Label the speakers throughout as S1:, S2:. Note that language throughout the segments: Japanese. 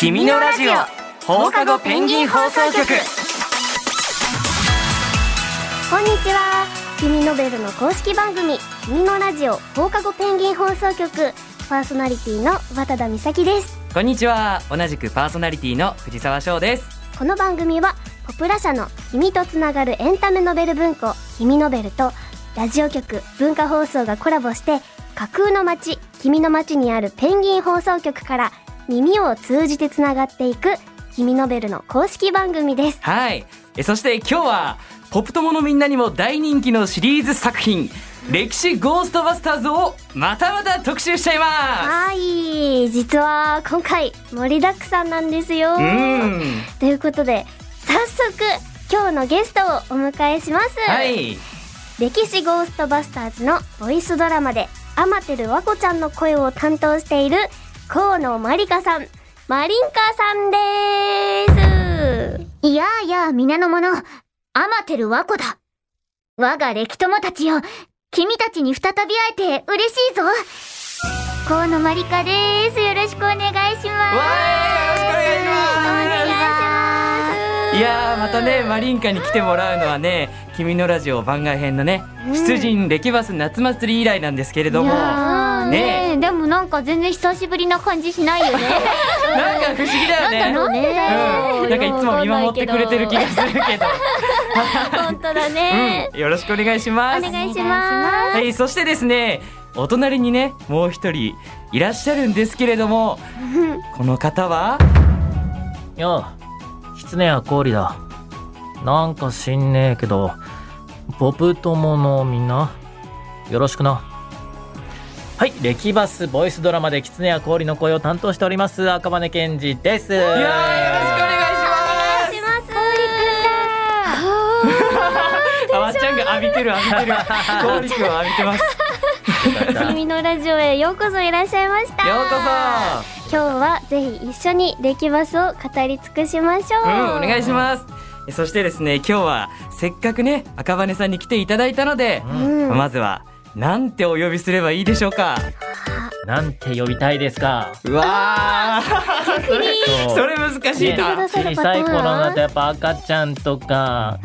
S1: 君のラジオ放課後ペンギン放送局。
S2: こんにちは。君ノベルの公式番組君のラジオ放課後ペンギン放送局パーソナリティの渡田美咲です。
S1: こんにちは。同じくパーソナリティの藤沢翔です。
S2: この番組はポプラ社の君とつながるエンタメノベル文庫君ノベルとラジオ局文化放送がコラボして架空の街君の街にあるペンギン放送局から耳を通じてつながっていく君ノベルの公式番組です。
S1: はい。えそして今日はポップ友のみんなにも大人気のシリーズ作品歴史ゴーストバスターズをまたまた特集しちゃいま
S2: はい。実は今回盛りだくさんなんですよ。ということで早速今日のゲストをお迎えします、
S1: はい。
S2: 歴史ゴーストバスターズのボイスドラマでアマテルワコちゃんの声を担当している河野まりかさんマリンカさんです
S3: いやあやあ皆の者、アマテルワコだ。我が歴友たちよ、君たちに再び会えて嬉しいぞ。河野まりかです。よろしくお願いします。
S1: わーいよろしくお願いします
S3: い
S1: やーまたねマリンカに来てもらうのはね「君のラジオ番外編」のね
S2: うん。
S1: 出陣歴バス夏祭り以来なんですけれども。
S3: ね。え、でもなんか全然久しぶりな感じしないよね。
S1: んか不思議だよね。
S3: なんかなんでだよ。
S1: うん、なんかいつも見守ってくれてる気がするけど、
S2: 本当だね、
S1: うん、よろしくお願いします。
S2: お願いします。
S1: はいそしてですねお隣にねもう一人いらっしゃるんですけれども。この方は？
S4: よう、狐や氷だ。なんか知んねえけど、ポプ友のみんな、よろしくな。はい、レキバスボイスドラマで狐や氷の声を担当しております、赤羽健二です。いや
S1: よろしくお願いします。あわっちゃんが浴びてる浴びてる。氷 くんを浴びてます。
S2: 君のラジオへようこそいらっしゃいました。
S1: ようこ
S2: 今日はぜひ一緒に歴バスを語り尽くしましょう、
S1: そうんお願いします。えそしてですね今日はせっかくね赤羽さんに来ていただいたので、
S2: うん。
S1: まずはなんてお呼びすればいいでしょうか。
S4: なんて呼びたいですか。
S1: うわー。
S4: そう
S1: それ難しいな、
S2: ね
S4: 小さい頃だとやっぱ赤ちゃんとか、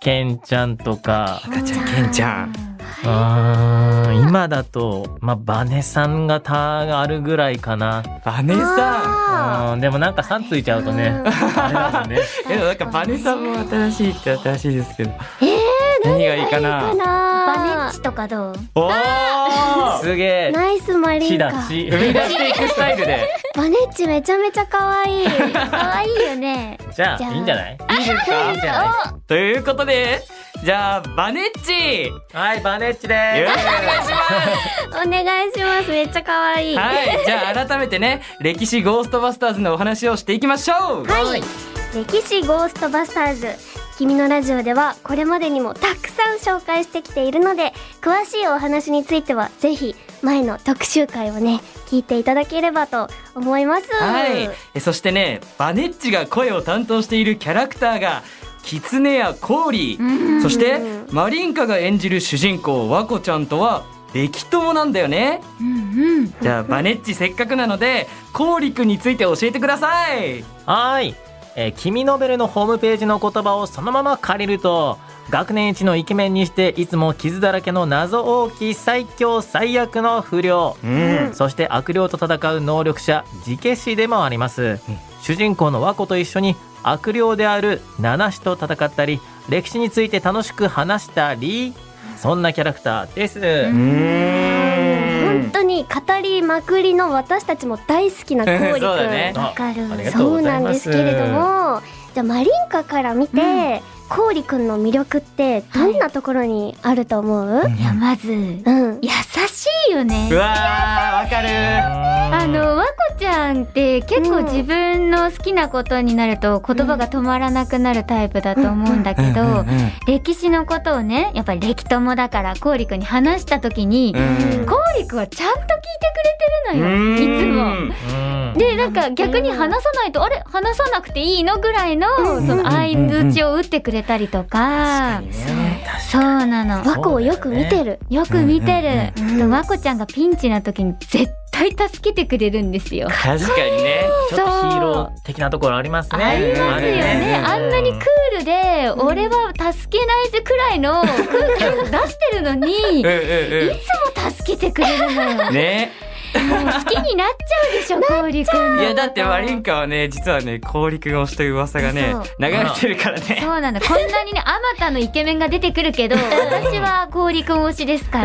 S4: ケンちゃんとか、
S1: 赤ちゃんケンちゃん
S4: あー今だと、まあ、バネさんがたあるぐらいかな。
S1: バネさ
S4: ん、でもなんか3ついちゃうとね、
S2: うん
S4: あれね。
S1: なんかバネさんも新しいって新しいですけど。
S2: えー、
S1: 何がいいか
S2: か
S1: な？
S2: な
S3: バネッチとかどう？
S1: おー！
S4: すげえ。
S2: ナイスマリンカ
S4: 血だ、血。
S1: 踏み出していくスタイルで。
S2: バネッチめちゃめちゃ可愛い。
S3: 可愛いよね。
S4: じゃあ、
S2: じゃあ
S4: いいんじゃない？
S1: いいですか？
S4: いいんじゃない？
S1: ということでじゃあバネッチ。
S4: はい、バネッチ
S1: よ
S4: で
S1: ろしくお願いし。ます
S2: お願いします。めっちゃ可愛い。
S1: はいじゃあ改めてね歴史ゴーストバスターズのお話をしていきましょう。
S2: はい。歴史ゴーストバスターズ君のラジオではこれまでにもたくさん紹介してきているので詳しいお話についてはぜひ前の特集会をね聞いていただければと思います。
S1: はいえそしてねバネッチが声を担当しているキャラクターがキツネやコーリ。ーそしてマリンカが演じる主人公ワコちゃんとは歴友なんだよね。
S3: うんうん。
S1: じゃあバネッチせっかくなのでコーリくんについて教えてください。
S4: はーい。えー君ノベルのホームページの言葉をそのまま借りると、学年一のイケメンにしていつも傷だらけの謎多き最強最悪の不良。
S1: うん。
S4: そして悪霊と戦う能力者磁ケ師でもあります、主人公の和子と一緒に悪霊である七子と戦ったり歴史について楽しく話したりそんなキャラクターです、
S2: 本当に語りまくりの私たちも大好きなコーリくん。
S1: そうだね。
S2: わかる。そうなんですけれども。じゃあマリンカから見て、コーリくんの魅力ってどんなところにあると思う、
S3: い。や、まず、
S2: うん。
S3: 優しいよね。
S1: う。わーわかる。
S3: あの、和子ちゃんって結構
S2: うん
S3: 自分の好きなことになると言葉が止まらなくなるタイプだと思うんだけど、
S1: うんうん
S3: 歴史のことをね、やっぱり歴友だから、コーリくんに話した時に、
S1: うん。
S3: コーリくんはちゃんと聞いてくれてるのよ、いつも。
S4: うん。
S3: で、なんか逆に話さないと、あれ？話さなくていいの？ぐらいの、その相づちを打ってくれたりとか、そうなの。
S2: 和子をよく見てる、
S3: よく見てる。
S2: うん
S3: で和子ちゃんがピンチな時に絶対助けてくれるんですよ。
S1: 確かにね。
S4: ちょっとヒーロー的なところありますね。
S3: ありますよね。あんなにクールで、俺は助けないぜくらいの空気を出してるのに、いつも助けてくれるのよ。
S1: うんね
S3: もう好きになっちゃうでしょ、氷くん。
S1: いやだってマリンカはね実はね氷くん推しという噂がね流れてるからね。
S3: そう。なんだ。こんなにね、あまたのイケメンが出てくるけど、私は氷くん推しですから。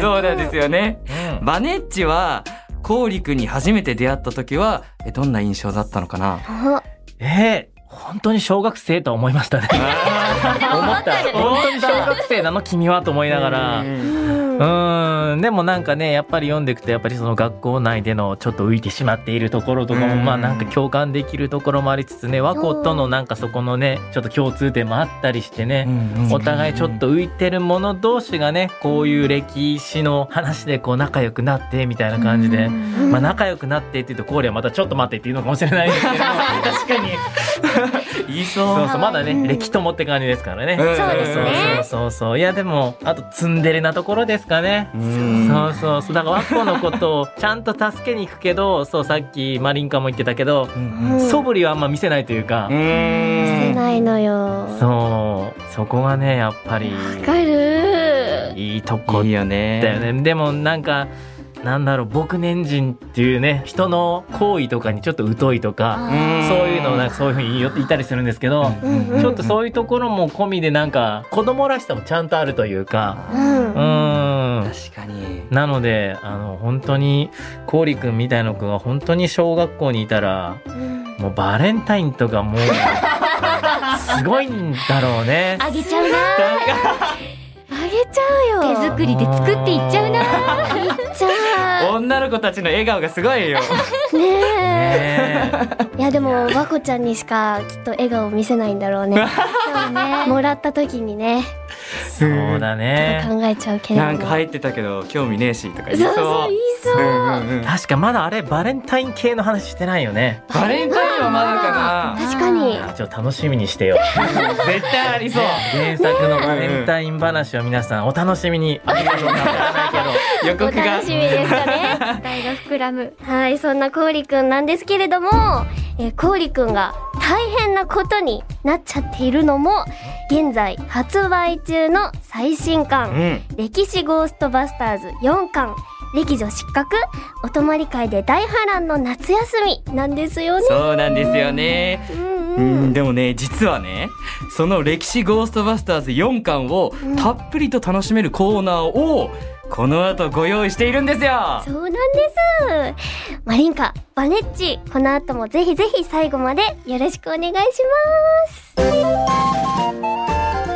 S1: そうなんですよね。
S4: うん。
S1: バネッチは氷くんに初めて出会った時はえどんな印象だったのかな？
S2: お
S4: えー本当に小学生とは思いましたね。思った。本当に小学生なの？君は？と思いながら
S1: うん。
S4: でもなんかねやっぱり読んでいくとやっぱりその学校内でのちょっと浮いてしまっているところとかも
S1: うん。
S4: まあなんか共感できるところもありつつね和子とのなんかそこのねちょっと共通点もあったりしてねお互いちょっと浮いてる者同士がねこういう歴史の話でこう仲良くなってみたいな感じで。まあ仲良くなってって言うとコーリはまたちょっと待ってって言うのかもしれないですけど 確かに
S1: 言いそう。
S4: そうそうまだね歴友って感じですからね。
S1: うん。
S3: そうですね。
S4: そうそうそういやでもあとツンデレなところですかね。
S1: うん。
S4: そうそうそう。だから和子のことをちゃんと助けに行くけどそうさっきマリンカも言ってたけど
S1: うん
S2: うん。
S4: 素振りはあんま見せないというか。
S1: う、ん。
S2: してないのよ。
S4: そう。そこがねやっぱり。
S2: わかる。
S4: いいとこ
S1: いいよね。
S4: だよね。でもなんかなんだろう僕年人っていうね人の行為とかにちょっと疎いとか
S1: うん
S4: そういうのをなんかそういうふうに言ったりするんですけど、ちょっとそういうところも込みでなんか子供らしさもちゃんとあるというか
S2: うん
S4: うーん。
S1: 確かに。
S4: なのであの本当に氷くんみたいな子が本当に小学校にいたら
S2: うん。
S4: もうバレンタインとかもう すごいんだろうね。
S3: あげちゃうな。
S2: ちゃうよ。
S3: 手作りで作っていっちゃうな。
S2: じゃあ
S1: 女の子たちの笑顔がすごいよ。
S2: ねえ。
S4: ねえ。
S2: いやでも和子ちゃんにしかきっと笑顔を見せないんだろうね。
S3: そうね。
S2: もらった時にね。
S4: そうだね。
S2: 考えちゃうけれど。も
S1: なんか入ってたけど興味ねえしとか言いそう。
S2: そうそう言いそう、
S1: うんうんうん。
S4: 確かまだあれバレンタイン系の話してないよね。
S1: バレンタインはまだか
S2: 確かに。
S4: あちょっと楽しみにしてよ。
S1: な 絶対ありそう。
S4: 原作のバレンタイン話を皆さんお楽しみに。
S1: 予告が
S2: お楽しみですかね。
S3: 期待が膨らむ。
S2: はいそんなこうりくんなんですけれども、えー、こうりくんが大変なことになっちゃっているのも現在発売中の最新刊、
S1: うん。
S2: 歴史ゴーストバスターズ4巻。歴女失格お泊まり会で大波乱の夏休みなんですよね。
S1: そうなんですよね。
S2: うん
S1: う
S2: うん。
S1: んでもね実はねその歴史ゴーストバスターズ4巻をたっぷりと楽しめるコーナーをこの後ご用意しているんですよ。
S2: そうなんです。マリンカバネッチこの後もぜひぜひ最後までよろしくお願いします。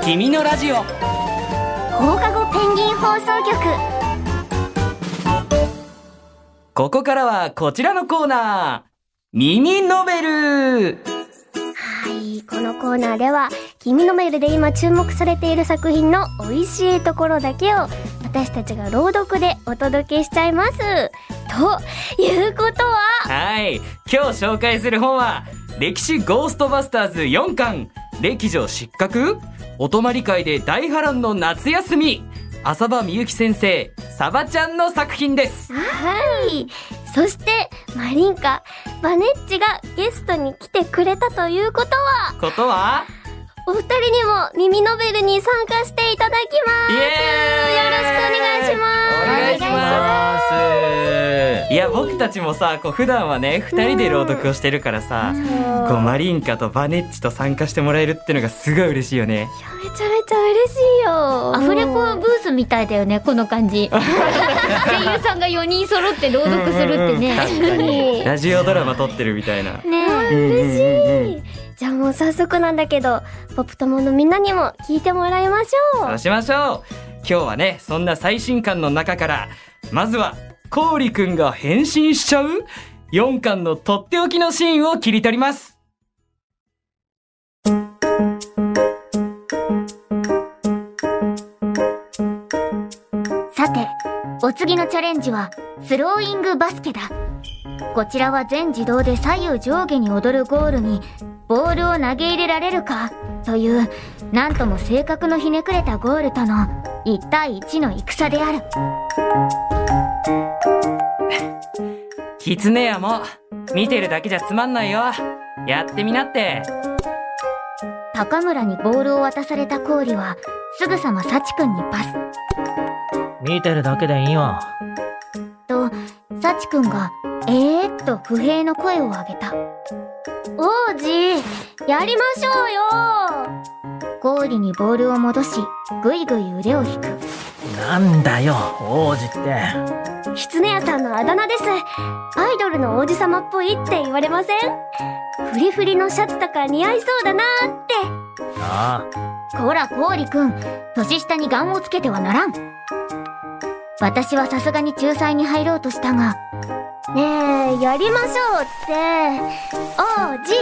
S1: 君のラジオ。
S2: 放課後ペンギン放送局。
S1: ここからはこちらのコーナー。ミニノベル
S2: はい、このコーナーでは、君のメールで今注目されている作品の美味しいところだけを私たちが朗読でお届けしちゃいます。ということは、
S1: はい今日紹介する本は歴史ゴーストバスターズ4巻歴女失格お泊まり会で大波乱の夏休み浅場みゆき先生サバちゃんの作品です
S2: はい。そして、マリンカ、バネッチがゲストに来てくれたということは、
S1: ことは？
S2: お二人にも耳ノベルに参加していただきます。よろしくお願いします。
S1: お願いしますいや僕たちもさこう普段はね2人で朗読をしてるからさ、
S2: そう
S1: こうマリンカとバネッチと参加してもらえるってのがすごい嬉しいよね
S2: めちゃめちゃ嬉しいよ。
S3: アフレコブースみたいだよね、この感じ。声優さんが4人揃って朗読するってね。
S1: ラジオドラマ撮ってるみたいな
S3: ね
S2: 嬉し
S1: い
S2: い。じゃあもう早速なんだけど、ポップ友のみんなにも聞いてもらいましょう。
S1: そうしましょう今日はねそんな最新刊の中からまずはコウリくんが変身しちゃう？4巻のとっておきのシーンを切り取ります
S3: さて、お次のチャレンジは、スローイングバスケだ。こちらは全自動で左右上下に踊るゴールに、ボールを投げ入れられるか、という、なんとも性格のひねくれたゴールとの、1対1の戦である。
S1: キツネやも見てるだけじゃつまんないよやってみなって
S3: 高村にボールを渡された氷はすぐさま幸くんにパス
S4: 見てるだけでいいわ。
S3: と幸くんがえーっと不平の声を上げた。
S2: 王子やりましょうよ。
S3: 氷にボールを戻しぐいぐい腕を引く。
S4: なんだよ、王子って。
S2: 狐屋さんのあだ名です。アイドルの王子様っぽいって言われません？フリフリのシャツとか似合いそうだなーって。
S4: あ
S3: こら氷くん年下にガンをつけてはならん。私はさすがに仲裁に入ろうとしたが
S2: ねえやりましょうって王子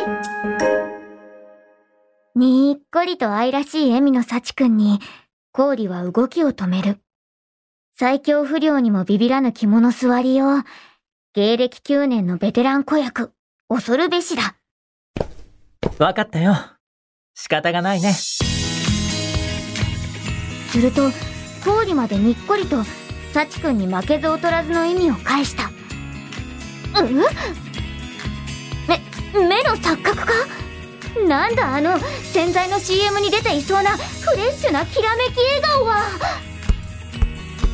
S3: にっこりと愛らしい笑みの幸くんに氷は動きを止める最強不良にもビビらぬ肝の座りよう芸歴9年のベテラン子役恐るべしだ
S4: あ。わかったよ。仕方がないね。
S3: すると氷までにっこりと幸くんに負けず劣らずの意味を返したうん？目目の錯覚か？なんだあの洗剤の CM に出ていそうなフレッシュなきらめき笑顔は？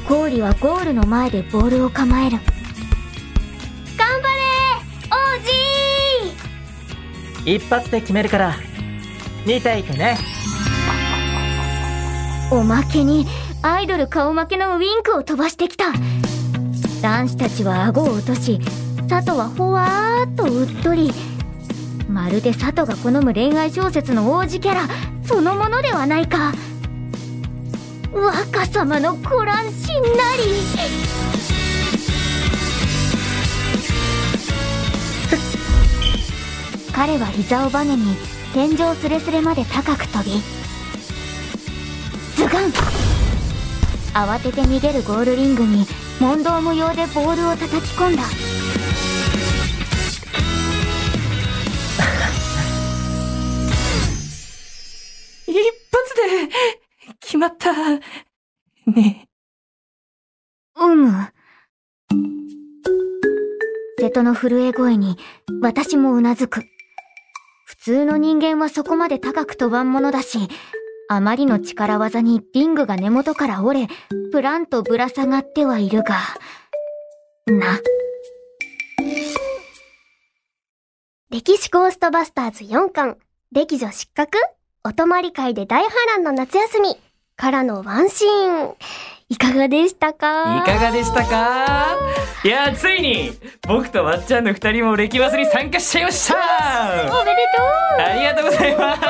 S3: 氷はゴールの前でボールを構える。頑張れ王子
S4: 一発で決めるから。見ていてね。
S3: おまけにアイドル顔負けのウインクを飛ばしてきた。男子たちは顎を落とし佐藤はほわーっとうっとり。まるで佐藤が好む恋愛小説の王子キャラ。そのものではないか。若様のご乱心なり。彼は膝をバネに天井すれすれまで高く飛びズガン。慌てて逃げるゴールリングに問答無用でボールを叩き込んだ。
S1: ね。
S3: うむ。瀬戸の震え声に私もうなずく。普通の人間はそこまで高く飛ばんものだしあまりの力技にリングが根元から折れプランとぶら下がってはいるが。な。
S2: 歴史ゴーストバスターズ4巻歴女失格？お泊まり会で大波乱の夏休み。からのワンシーン。いかがでしたか？
S1: いかがでしたか？いやついに僕とわっちゃんの二人も歴バスに参加しちゃいました。
S2: おめでと
S1: ありがとうございます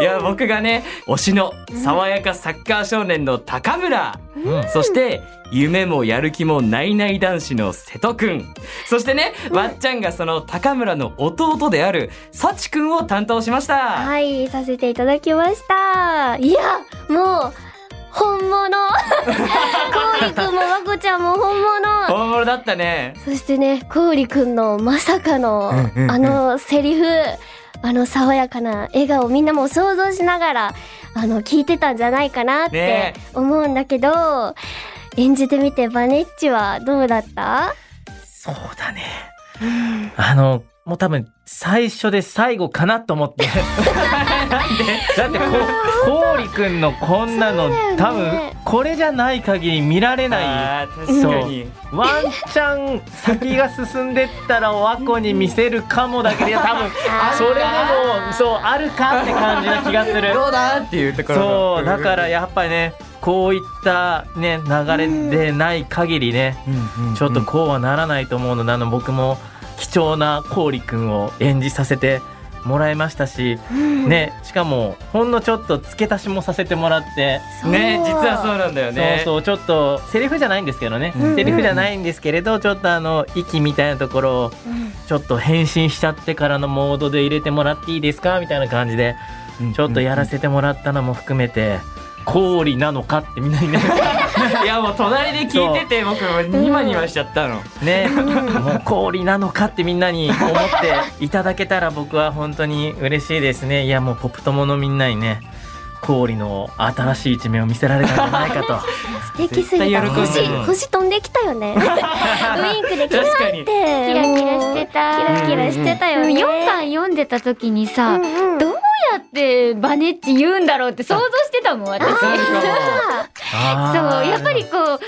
S1: いや僕がね推しの爽やかサッカー少年の高村、
S4: うん。
S1: そして夢もやる気もないない男子の瀬戸くん。そしてね、わっちゃんがその高村の弟である幸くんを担当しました、
S2: うはいさせていただきました。いやもう本物。こうりくんもまこちゃんも本物。
S1: 本物だったね。
S2: そしてねこうりくんのまさかの
S1: うんうんうん。
S2: あのセリフあの爽やかな笑顔みんなも想像しながらあの聞いてたんじゃないかなって
S1: ね
S2: 思うんだけど、演じてみてバネッチはどうだった？
S4: そうだね。あの、もう多分最初で最後かなと思って。だってこう、こうりくんのこんなの、
S2: ね
S4: 多分これじゃない限り見られない。
S1: あー確かに。
S4: ワンチャン先が進んでったら和子に見せるかもだけど、いや多分それでもそうあるかって感じな気がする。
S1: どうだっていうところ
S4: そうだからやっぱりねこういったね流れでない限りね、ちょっとこうはならないと思うの。であの僕も貴重な氷くんを演じさせてもらいましたし、ねしかもほんのちょっと付け足しもさせてもらって、
S1: ね実はそうなんだよね。
S4: そうそう。ちょっとセリフじゃないんですけどね、
S1: うん
S4: セリフじゃないんですけれどちょっとあの息みたいなところをちょっと変身しちゃってからのモードで入れてもらっていいですか？みたいな感じでちょっとやらせてもらったのも含めて氷なのかってみんなにね。
S1: いやもう隣で聞いてて僕もニマニマしちゃったの。
S4: ね。もう氷なのかってみんなに思っていただけたら僕は本当に嬉しいですね。いやもうポップ友のみんなにね氷の新しい一面を見せられたんじゃないかと。
S2: 素敵すぎた。星
S1: ぶ。
S2: 星飛んできたよね。ウインクでキラって
S3: キラキラして。た
S2: キラキラしてた。よね
S3: 4巻読んでた時にさ、
S2: うんうん
S3: どうやってバネッチ言うんだろうって想像してたもん私。そうやっぱりこうコー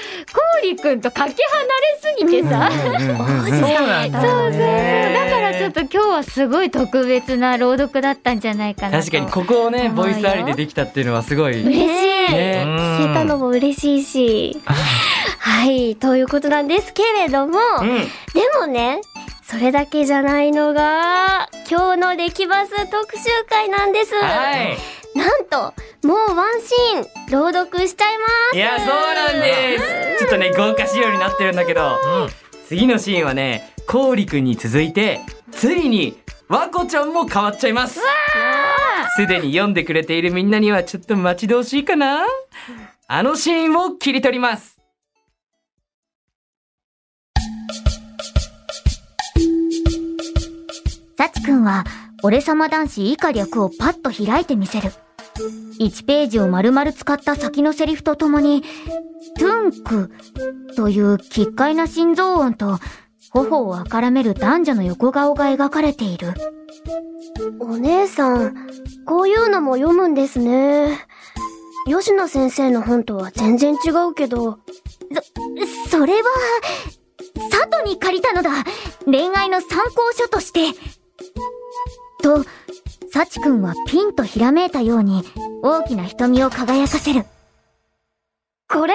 S3: リくんとかけ離れすぎてさ、
S1: うんうんうんうん
S4: そうなんだ
S3: そうそうそう。だちょっと今日はすごい特別な朗読だったんじゃないかなと
S1: 確かにここをねボイスありでできたっていうのはすごい。
S2: 嬉しい、
S1: ね。
S2: 聞けたのも嬉しいし。はいということなんですけれども、
S1: うん。
S2: でもねそれだけじゃないのが今日のレキバス特集会なんです、
S1: はい。
S2: なんともうワンシーン朗読しちゃいます。
S1: いやそうなんです。ちょっとね豪華仕様になってるんだけど。次のシーンはねこうりくんに続いてついにわこちゃんも変わっちゃいます。すでに読んでくれているみんなにはちょっと待ち遠しいかな。あのシーンを切り取ります。
S3: サチくんは、俺様男子以下略をパッと開いてみせる。1ページを丸々使った先のセリフとともに、トゥンクという奇怪な心臓音と、頬をあからめる男女の横顔が描かれている。
S2: お姉さんこういうのも読むんですね吉野先生の本とは全然違うけど
S3: それは、佐藤に借りたのだ恋愛の参考書として。と、サチ君はピンとひらめいたように、大きな瞳を輝かせる。
S2: これ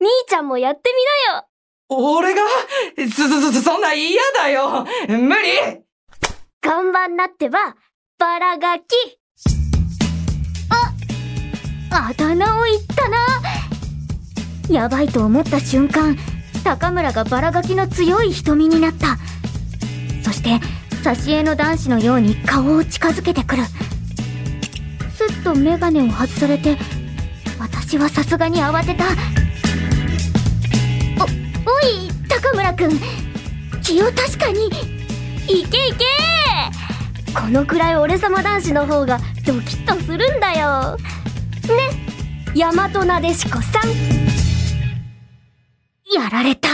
S2: 兄ちゃんもやってみなよ
S1: 俺が？そ、そ、そ、そんな嫌だよ無理
S2: 看板なってばバラガキ
S3: ああだ名を言ったなやばいと思った瞬間、高村がバラガキの強い瞳になった。そして、挿絵の男子のように顔を近づけてくる。すっとメガネを外されて、私はさすがに慌てた。高村くん。気を確かに。
S2: いけいけこのくらい俺様男子の方がドキッとするんだよね大和なでしこさん
S3: やられた。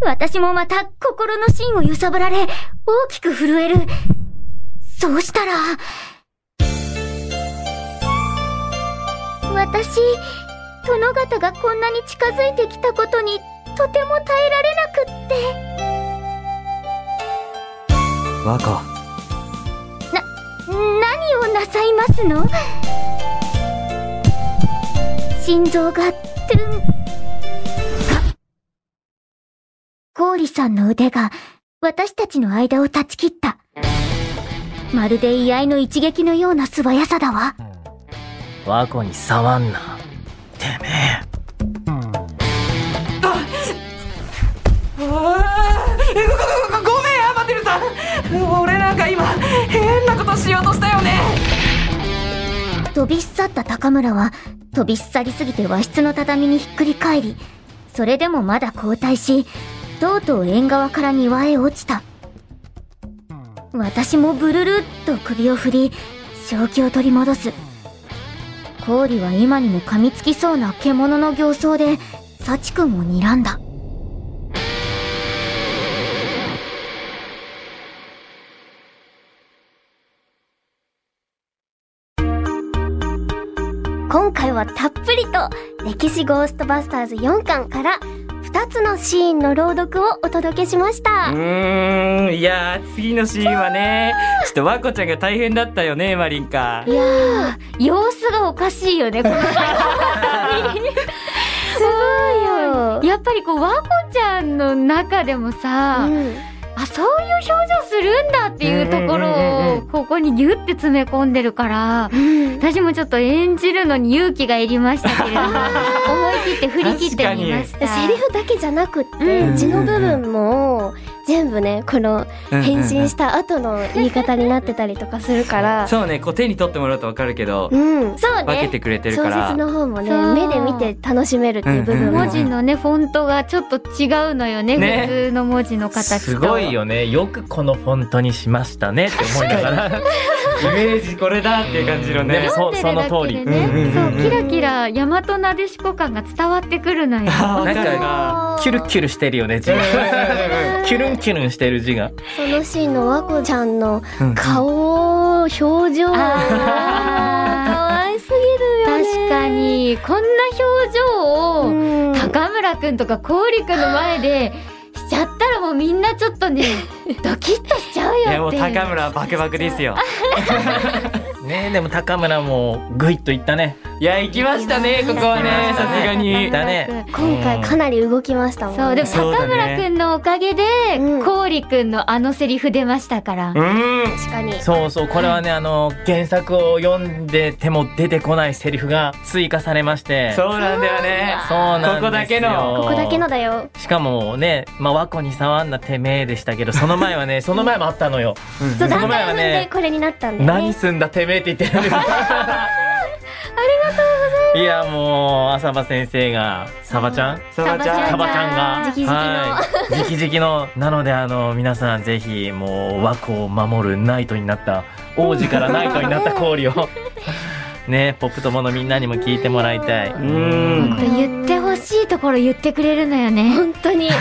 S3: 私もまた心の芯を揺さぶられ、大きく震える。そうしたら、私、殿方がこんなに近づいてきたことに、とても耐えられなくって。
S1: わこ
S3: 何をなさいますの？心臓が、トゥン、か。氷さんの腕が、私たちの間を断ち切った。まるで居合の一撃のような素早さだわ。
S4: 和子に触んなてめえ
S1: ごめんアマテルさん俺なんか今変なことしようとしたよね
S3: 飛び去った高村は、飛び去りすぎて和室の畳にひっくり返り、それでもまだ後退し、とうとう縁側から庭へ落ちた。私もブルルっと首を振り、正気を取り戻す。氷は今にも噛みつきそうな獣の形相で、幸くんを睨んだ。
S2: 回はたっぷりと歴史ゴーストバスターズ4巻から2つのシーンの朗読をお届けしまし
S1: う
S2: た。
S1: ーん。いやー次のシーンはねちょっとわこちゃんが大変だったよねマリンカ。
S3: いやー、様子がおかしいよね、
S2: すごいよ。
S3: やっぱりこう、和子ちゃんの中でもさ、
S2: うん
S3: あ、そういう表情するんだっていうところを、ここにギュッて詰め込んでるから、
S2: うん。
S3: 私もちょっと演じるのに勇気がいりましたけれども、思い切って振り切ってみました。
S2: セリフだけじゃなくって、
S3: うん。
S2: 字の部分も全部ねこの変身した後の言い方になってたりとかするから、
S1: そうねこう手に取ってもらうとわかるけど
S2: うん、そうね。
S1: 分けてくれてる
S2: 小
S1: から。
S2: 説の方もね
S3: そう。
S2: 目で見て楽しめるっていう部分も、
S1: うんうんうん。
S3: 文字のね、フォントがちょっと違うのよね、
S1: ね。
S3: 普通の文字の形と。
S4: すごいよね。よくこのフォントにしましたねって思いながら。
S1: イ メージこれだっていう感じのね。
S4: そその通り。
S3: そうキラキラ大和なでしこ感が伝わってくるのよ。
S4: なん
S1: かるな
S4: かキュルキュルしてるよね字が。キュルンキュルンしてる字が。
S2: そのシーンの和子ちゃんの
S1: うん。
S2: 顔表情。可
S3: あ
S2: 愛すぎるよね。
S3: 確かに。こんな表情を
S2: うん。
S3: 高村くんとか氷くんの前でしちゃったらもうみんなちょっとね ドキッとしちゃうよっていう。
S1: いやもう高村はバクバクですよ。
S4: ねでも高村もグイッといったね。
S1: いや行きましたねここはねさすがに。
S4: だね。
S2: 今回かなり動きましたもんね。
S3: そうでも高村くんのおかげで
S2: うん。
S3: 氷くんのあのセリフ出ましたから。
S1: うん。
S2: 確かに。
S4: そうそうこれはねあの原作を読んでても出てこないセリフが追加されまして。
S1: そうなんだよね。
S4: そうなんですよ。
S1: ここだけの。
S2: ここだけのだよ。
S4: しかもねまあ和子に触んなてめえでしたけどその前はね その前もあったのよ。
S2: そ
S4: の前はね
S2: でこれになったんだよね。
S4: 何すんだてめえって言ってるんですありがとうございます。いやもう浅場先生がサバちゃん？
S1: サバちゃん
S4: サバちゃんが？
S2: 直々の
S4: はい。直々の。なのであの皆さんぜひもう和子を守るナイトになった王子からナイトになった氷をねポップ友のみんなにも聞いてもらいたい、
S1: う
S3: こ
S1: ん。
S3: れ言ってほしいところ言ってくれるのよね。
S2: 本当に。
S1: に
S3: さ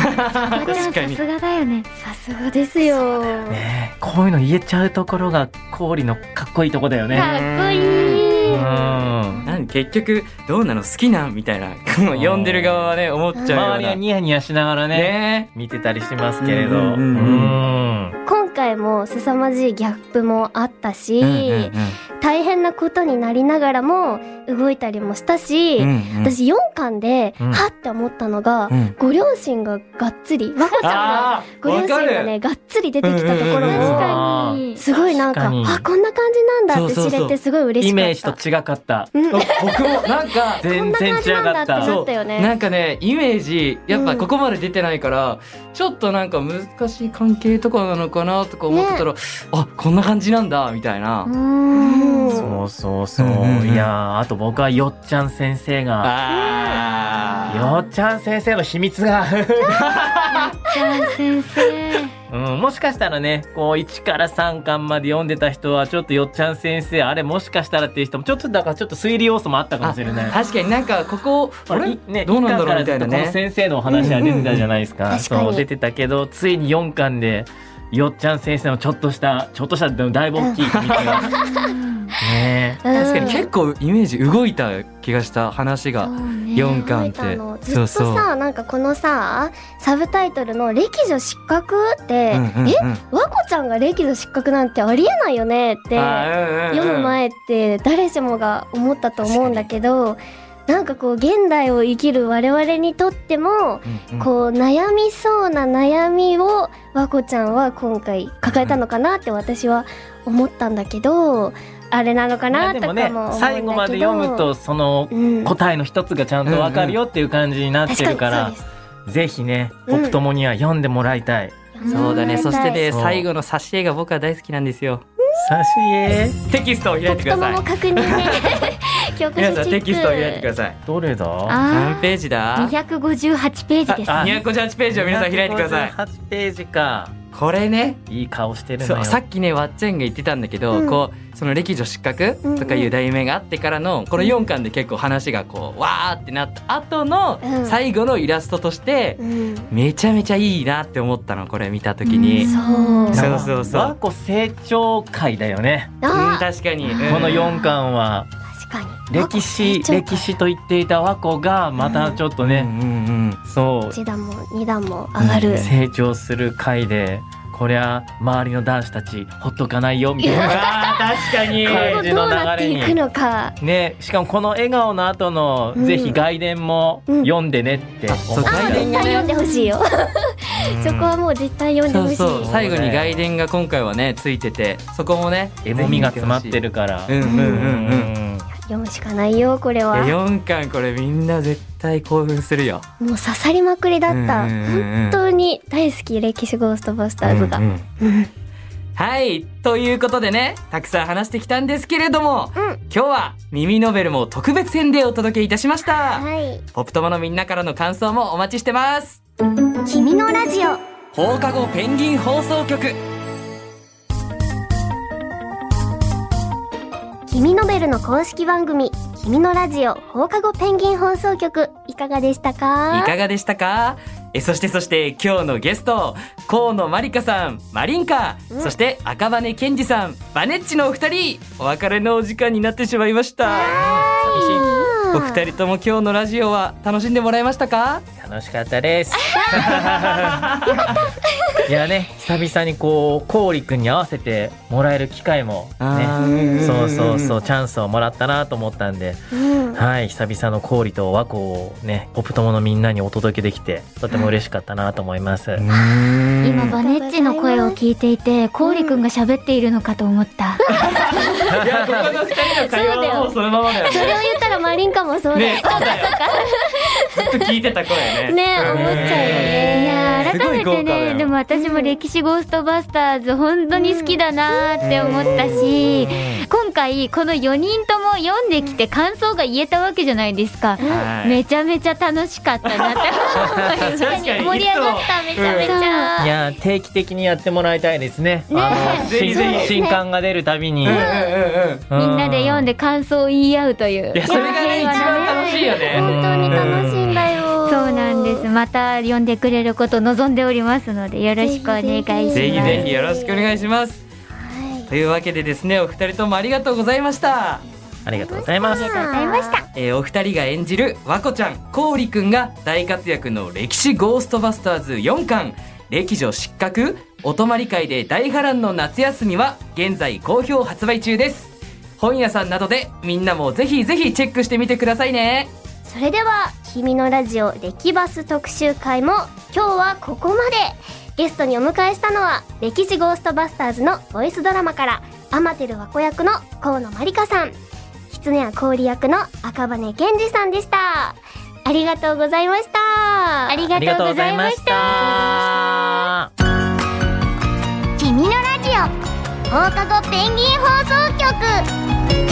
S3: すがだよね。
S2: さすがですよ。
S4: ねこういうの言えちゃうところが氷のかっこいいとこだよね。
S3: かっこいい。
S4: うん。
S1: なん結局どうなの好きなんみたいな読んでる側はね思っちゃうような。
S4: 周りはニヤニヤしながらね
S1: ね。
S4: 見てたりしますけれど。
S1: うんうんうん
S4: うん。
S2: 今回も凄まじいギャップもあったし、
S1: うんうん
S2: 大変なことになりながらも動いたりもしたし、
S1: うんうん。うん
S2: 私4巻で、
S4: うん。
S2: はって思ったのが、
S1: うん。
S2: ご両親ががっつり 和子ちゃんが
S1: あ
S2: ご両親がねがっつり出てきたところ
S1: うんうんうん
S2: も
S3: 確かに。
S2: すごいなんかあこんな感じなんだって
S1: そうそうそう。
S2: 知れてすごい嬉しかった。
S4: イメージと違かった。
S1: 僕もなんか
S4: 全然違かった。
S2: なったよね。
S1: なんかねイメージやっぱここまで出てないから、ちょっとなんか難しい関係とかなのかなとか思ってたら、あこんな感じなんだみたいな、
S2: うん。
S4: そうそうそう、
S1: うんうんうん。
S4: いやーあと僕はよっちゃん先生が
S1: あ
S4: よっちゃん先生の秘密が、
S3: ちゃん先生。
S4: うん、もしかしたらねこう1から3巻まで読んでた人はちょっとよっちゃん先生あれもしかしたらっていう人もちょっとだからちょっと推理要素もあったかもしれない。
S1: 確かになんかここあれ？
S4: いね、
S1: どうなんだろうみたいな
S4: ずっとこの
S1: ね
S4: 先生のお話が出てたじゃないですか。
S2: うん。うんうん確かに。
S4: そう出てたけどついに4巻でよっちゃん先生のちょっっとしたちょっとしたでもだいぶ大きい秘密がね
S1: 確かに結構イメージ動いた気がした話が、4巻って。
S2: 動いたのずっとさ
S1: そうそう
S2: なんかこのさサブタイトルの「歴女失格」って、
S1: うんうんうん。
S2: え？和子ちゃんが歴女失格なんてありえないよねって
S1: あーうんうんうん。
S2: 読む前って誰しもが思ったと思うんだけどなんかこう現代を生きる我々にとっても
S1: うんうん。
S2: こう悩みそうな悩みを和子ちゃんは今回抱えたのかなって私は思ったんだけどあれなのか
S4: ま
S2: なと
S4: あでもね
S2: かも思うんだけど。
S4: 最後まで読むとその
S2: うん。
S4: 答えの一つがちゃんとわかるよっていう感じになってるから、
S2: そうです。
S4: ぜひね
S2: うん。
S4: ポプトモには読んでもらいたい。
S1: そうだね。そしてね最後の挿絵が僕は大好きなんですよ。
S4: 挿絵？
S1: テキストを開いてください
S2: 太もも確認ね教科
S1: 皆
S2: 書チェック。
S1: さんテキストを開いてください。
S4: どれだ？
S1: 何
S3: あ
S1: ページだ？
S3: ー258ページです。
S4: あ
S1: 258ページを皆さん開いてください。
S4: 8ページか。
S1: これね。
S4: いい顔してる
S1: さっきねわっちゃんが言ってたんだけど、
S2: うん。
S1: こうその歴女失格とかいう題名があってからのこの4巻で結構話がこうわーってなった後の
S2: うん。
S1: 最後のイラストとして
S2: うん。
S1: めちゃめちゃいいなって思ったのこれ見た時に、
S2: そう。
S1: そうそうそう。
S4: 和子成長会だよね。
S1: うん確かに、うん。
S4: この4巻は。
S2: 確かに。
S4: 歴史歴史と言っていた和子がまたちょっとね、
S1: うん。うん
S4: そう。
S2: 1段も2段も上がる、
S4: 成長する回でこりゃ周りの男子たちほっとかないよみたい
S1: うん、
S4: な
S1: 確かに。
S4: 感じの
S2: どうなって
S4: 流れに。
S2: いくのか。
S4: ね、しかもこの笑顔の後の、
S2: うん。
S4: ぜひ外伝も
S2: うん。
S4: 読んでねって。思
S1: そう
S2: あ
S4: った
S1: 外伝
S2: 絶対読んでほしいよ、
S4: うん。
S2: そこはもう絶対読んでほしい。
S1: そうそう。最後に外伝が今回はねついててそこもね
S4: 絵もみが詰まってるから。
S1: うんうんうんうん
S2: 読むしかないよこれは。
S1: え4巻これみんな絶対興奮するよ。
S2: もう刺さりまくりだった、本当に大好き歴史ゴーストバスターズが、
S1: うんうん
S2: うん。
S1: はいということでねたくさん話してきたんですけれども、
S2: うん。
S1: 今日は耳ノベルも特別編でお届けいたしました、
S2: はい。
S1: ポップ友のみんなからの感想もお待ちしてます。
S2: 君のラジオ。
S1: 放課後ペンギン放送局
S2: 君ノベルの公式番組「君のラジオ放課後ペンギン放送局」いかがでしたか？
S1: いかがでしたか？えそしてそして今日のゲスト河野まりかさんマリンカ、そして赤羽健二さんバネッチのお二人お別れのお時間になってしまいました。
S4: 寂し
S1: お二人とも今日のラジオは楽しんでもらえましたか？
S4: い楽しかったです いやね久々にこう氷くんに合わせてもらえる機会もねそうそうそうチャンスをもらったなと思ったんで、
S2: うん
S4: はい久々の氷と和光をねポプ友のみんなにお届けできてとても嬉しかったなと思います、
S3: 今バネッチの声を聞いていてコウリくんが喋っているのかと思った。
S1: いやここの二人の会話はもうそのままだよ
S2: それを言ったらマリンカもそうだよ
S1: ねそうだよ。ずっと聞いてた声ね。
S2: ね思っちゃうよ
S3: い
S2: ね
S3: やー
S1: すご
S3: 改めてねでも私も歴史ゴーストバスターズ本当に好きだなーって思ったし今回この4人とも読んできて感想が言えたわけじゃないですか。
S1: はい。
S3: めちゃめちゃ楽しかったなって思いました
S1: 確かに。
S2: 盛り上がっためちゃめちゃ。
S4: いや定期的にやってもらいたいですね。
S2: ね。
S4: あの
S1: ぜひぜひ
S4: 新新刊が出るたびに、
S1: うん。うん。うんうん
S3: みんなで読んで感想を言い合うという。
S1: いやそれがね一番楽しいよね。
S2: 本当に楽しい
S3: です。また読んでくれることを望んでおりますのでよろしくお願いします。
S1: ぜひぜひ。よろしくお願いします。
S2: はい。
S1: というわけでですねお二人ともありがとうございました。
S4: ありがとうございます。
S3: ありがとうございました。
S1: えーお二人が演じる和子ちゃんこうりくんが大活躍の歴史ゴーストバスターズ4巻。歴女失格お泊まり会で大波乱の夏休みは現在好評発売中です。本屋さんなどでみんなもぜひぜひチェックしてみてくださいね
S2: それでは「君のラジオ歴バス特集会」も今日はここまで。ゲストにお迎えしたのは歴史ゴーストバスターズのボイスドラマからアマテル和子役の河野まりかさん。狐谷氷役の赤羽健二さんでした。ありがとうございました。
S3: ありが
S4: とうご
S3: ざい
S4: まし
S3: た。君のラジオ放課後ペンギン放送局